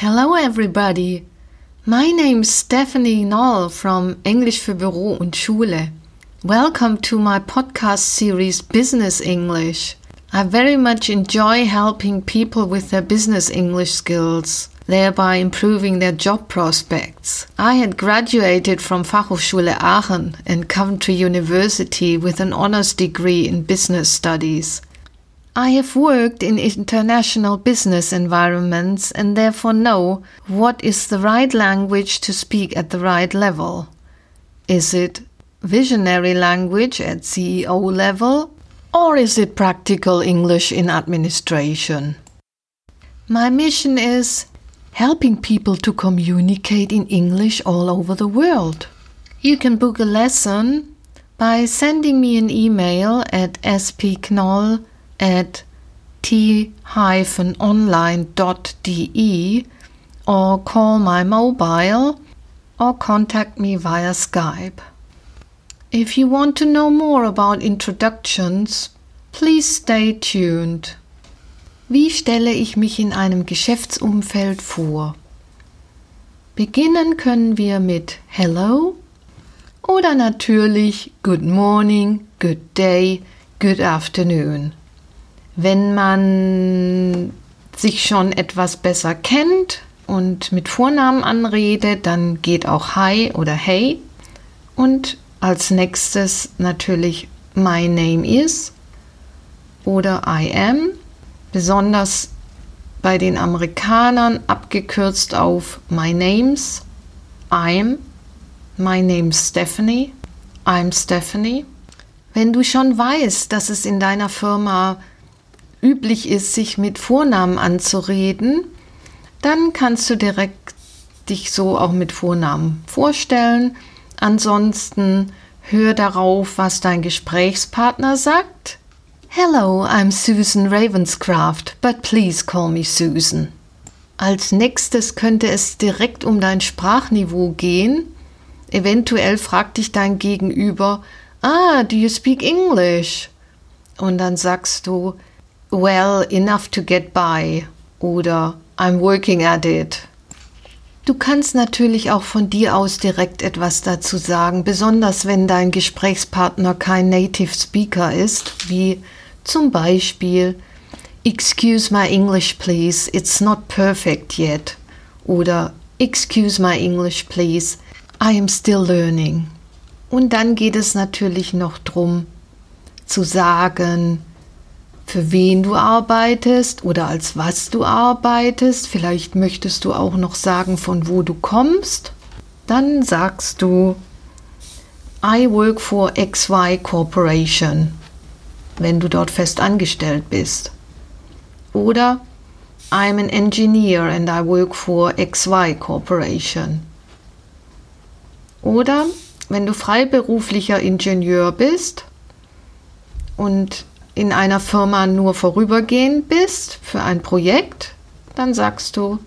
Hello, everybody. My name is Stephanie Knoll from Englisch für Büro und Schule. Welcome to my podcast series Business English. I very much enjoy helping people with their business English skills, thereby improving their job prospects. I had graduated from Fachhochschule Aachen and Coventry University with an honors degree in business studies. I have worked in international business environments and therefore know what is the right language to speak at the right level. Is it visionary language at CEO level or is it practical English in administration? My mission is helping people to communicate in English all over the world. You can book a lesson by sending me an email at spknoll at t-online.de or call my mobile or contact me via Skype. If you want to know more about introductions, please stay tuned. Wie stelle ich mich in einem Geschäftsumfeld vor? Beginnen können wir mit Hello oder natürlich Good Morning, Good Day, Good Afternoon. Wenn man sich schon etwas besser kennt und mit Vornamen anredet, dann geht auch Hi oder Hey. Und als nächstes natürlich My name is oder I am. Besonders bei den Amerikanern abgekürzt auf My name's, I'm, My name's Stephanie, I'm Stephanie. Wenn du schon weißt, dass es in deiner Firma üblich ist, sich mit Vornamen anzureden, dann kannst du direkt dich so auch mit Vornamen vorstellen. Ansonsten hör darauf, was dein Gesprächspartner sagt. Hello, I'm Susan Ravenscraft, but please call me Susan. Als nächstes könnte es direkt um dein Sprachniveau gehen. Eventuell fragt dich dein Gegenüber, ah, do you speak English? Und dann sagst du, well enough to get by oder I'm working at it. Du kannst natürlich auch von dir aus direkt etwas dazu sagen, besonders wenn dein Gesprächspartner kein Native Speaker ist, wie zum Beispiel Excuse my English please, it's not perfect yet oder Excuse my English please, I am still learning. Und dann geht es natürlich noch darum zu sagen, für wen du arbeitest oder als was du arbeitest. Vielleicht möchtest du auch noch sagen, von wo du kommst. Dann sagst du, I work for XY Corporation, wenn du dort fest angestellt bist. Oder I'm an engineer and I work for XY Corporation. Oder wenn du freiberuflicher Ingenieur bist und in einer Firma nur vorübergehend bist für ein Projekt, dann sagst du,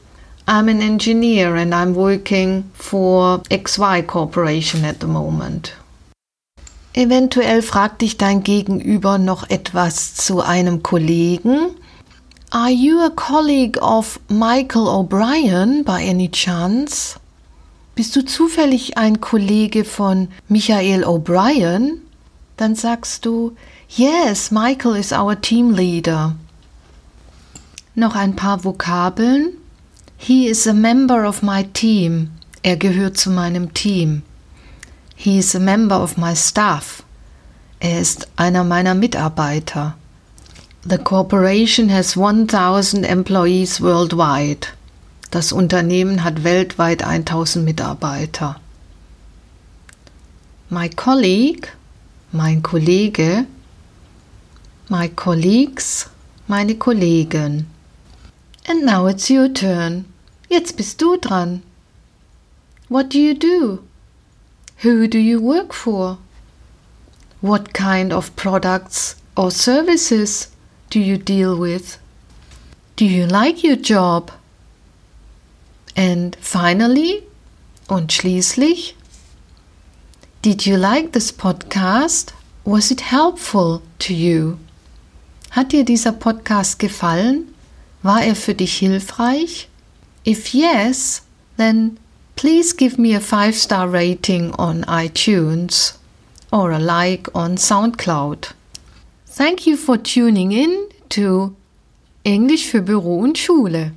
I'm an engineer and I'm working for XY Corporation at the moment. Eventuell fragt dich dein Gegenüber noch etwas zu einem Kollegen. Are you a colleague of Michael O'Brien by any chance? Bist du zufällig ein Kollege von Michael O'Brien? Dann sagst du, Yes, Michael is our team leader. Noch ein paar Vokabeln. He is a member of my team. Er gehört zu meinem Team. He is a member of my staff. Er ist einer meiner Mitarbeiter. The corporation has 1000 employees worldwide. Das Unternehmen hat weltweit 1000 Mitarbeiter. My colleague, mein Kollege, my colleagues, meine Kollegen. And now it's your turn. Jetzt bist du dran. What do you do? Who do you work for? What kind of products or services do you deal with? Do you like your job? And finally, und schließlich, did you like this podcast? Was it helpful to you? Hat dir dieser Podcast gefallen? War er für dich hilfreich? If yes, then please give me a five star rating on iTunes or a like on SoundCloud. Thank you for tuning in to Englisch für Büro und Schule.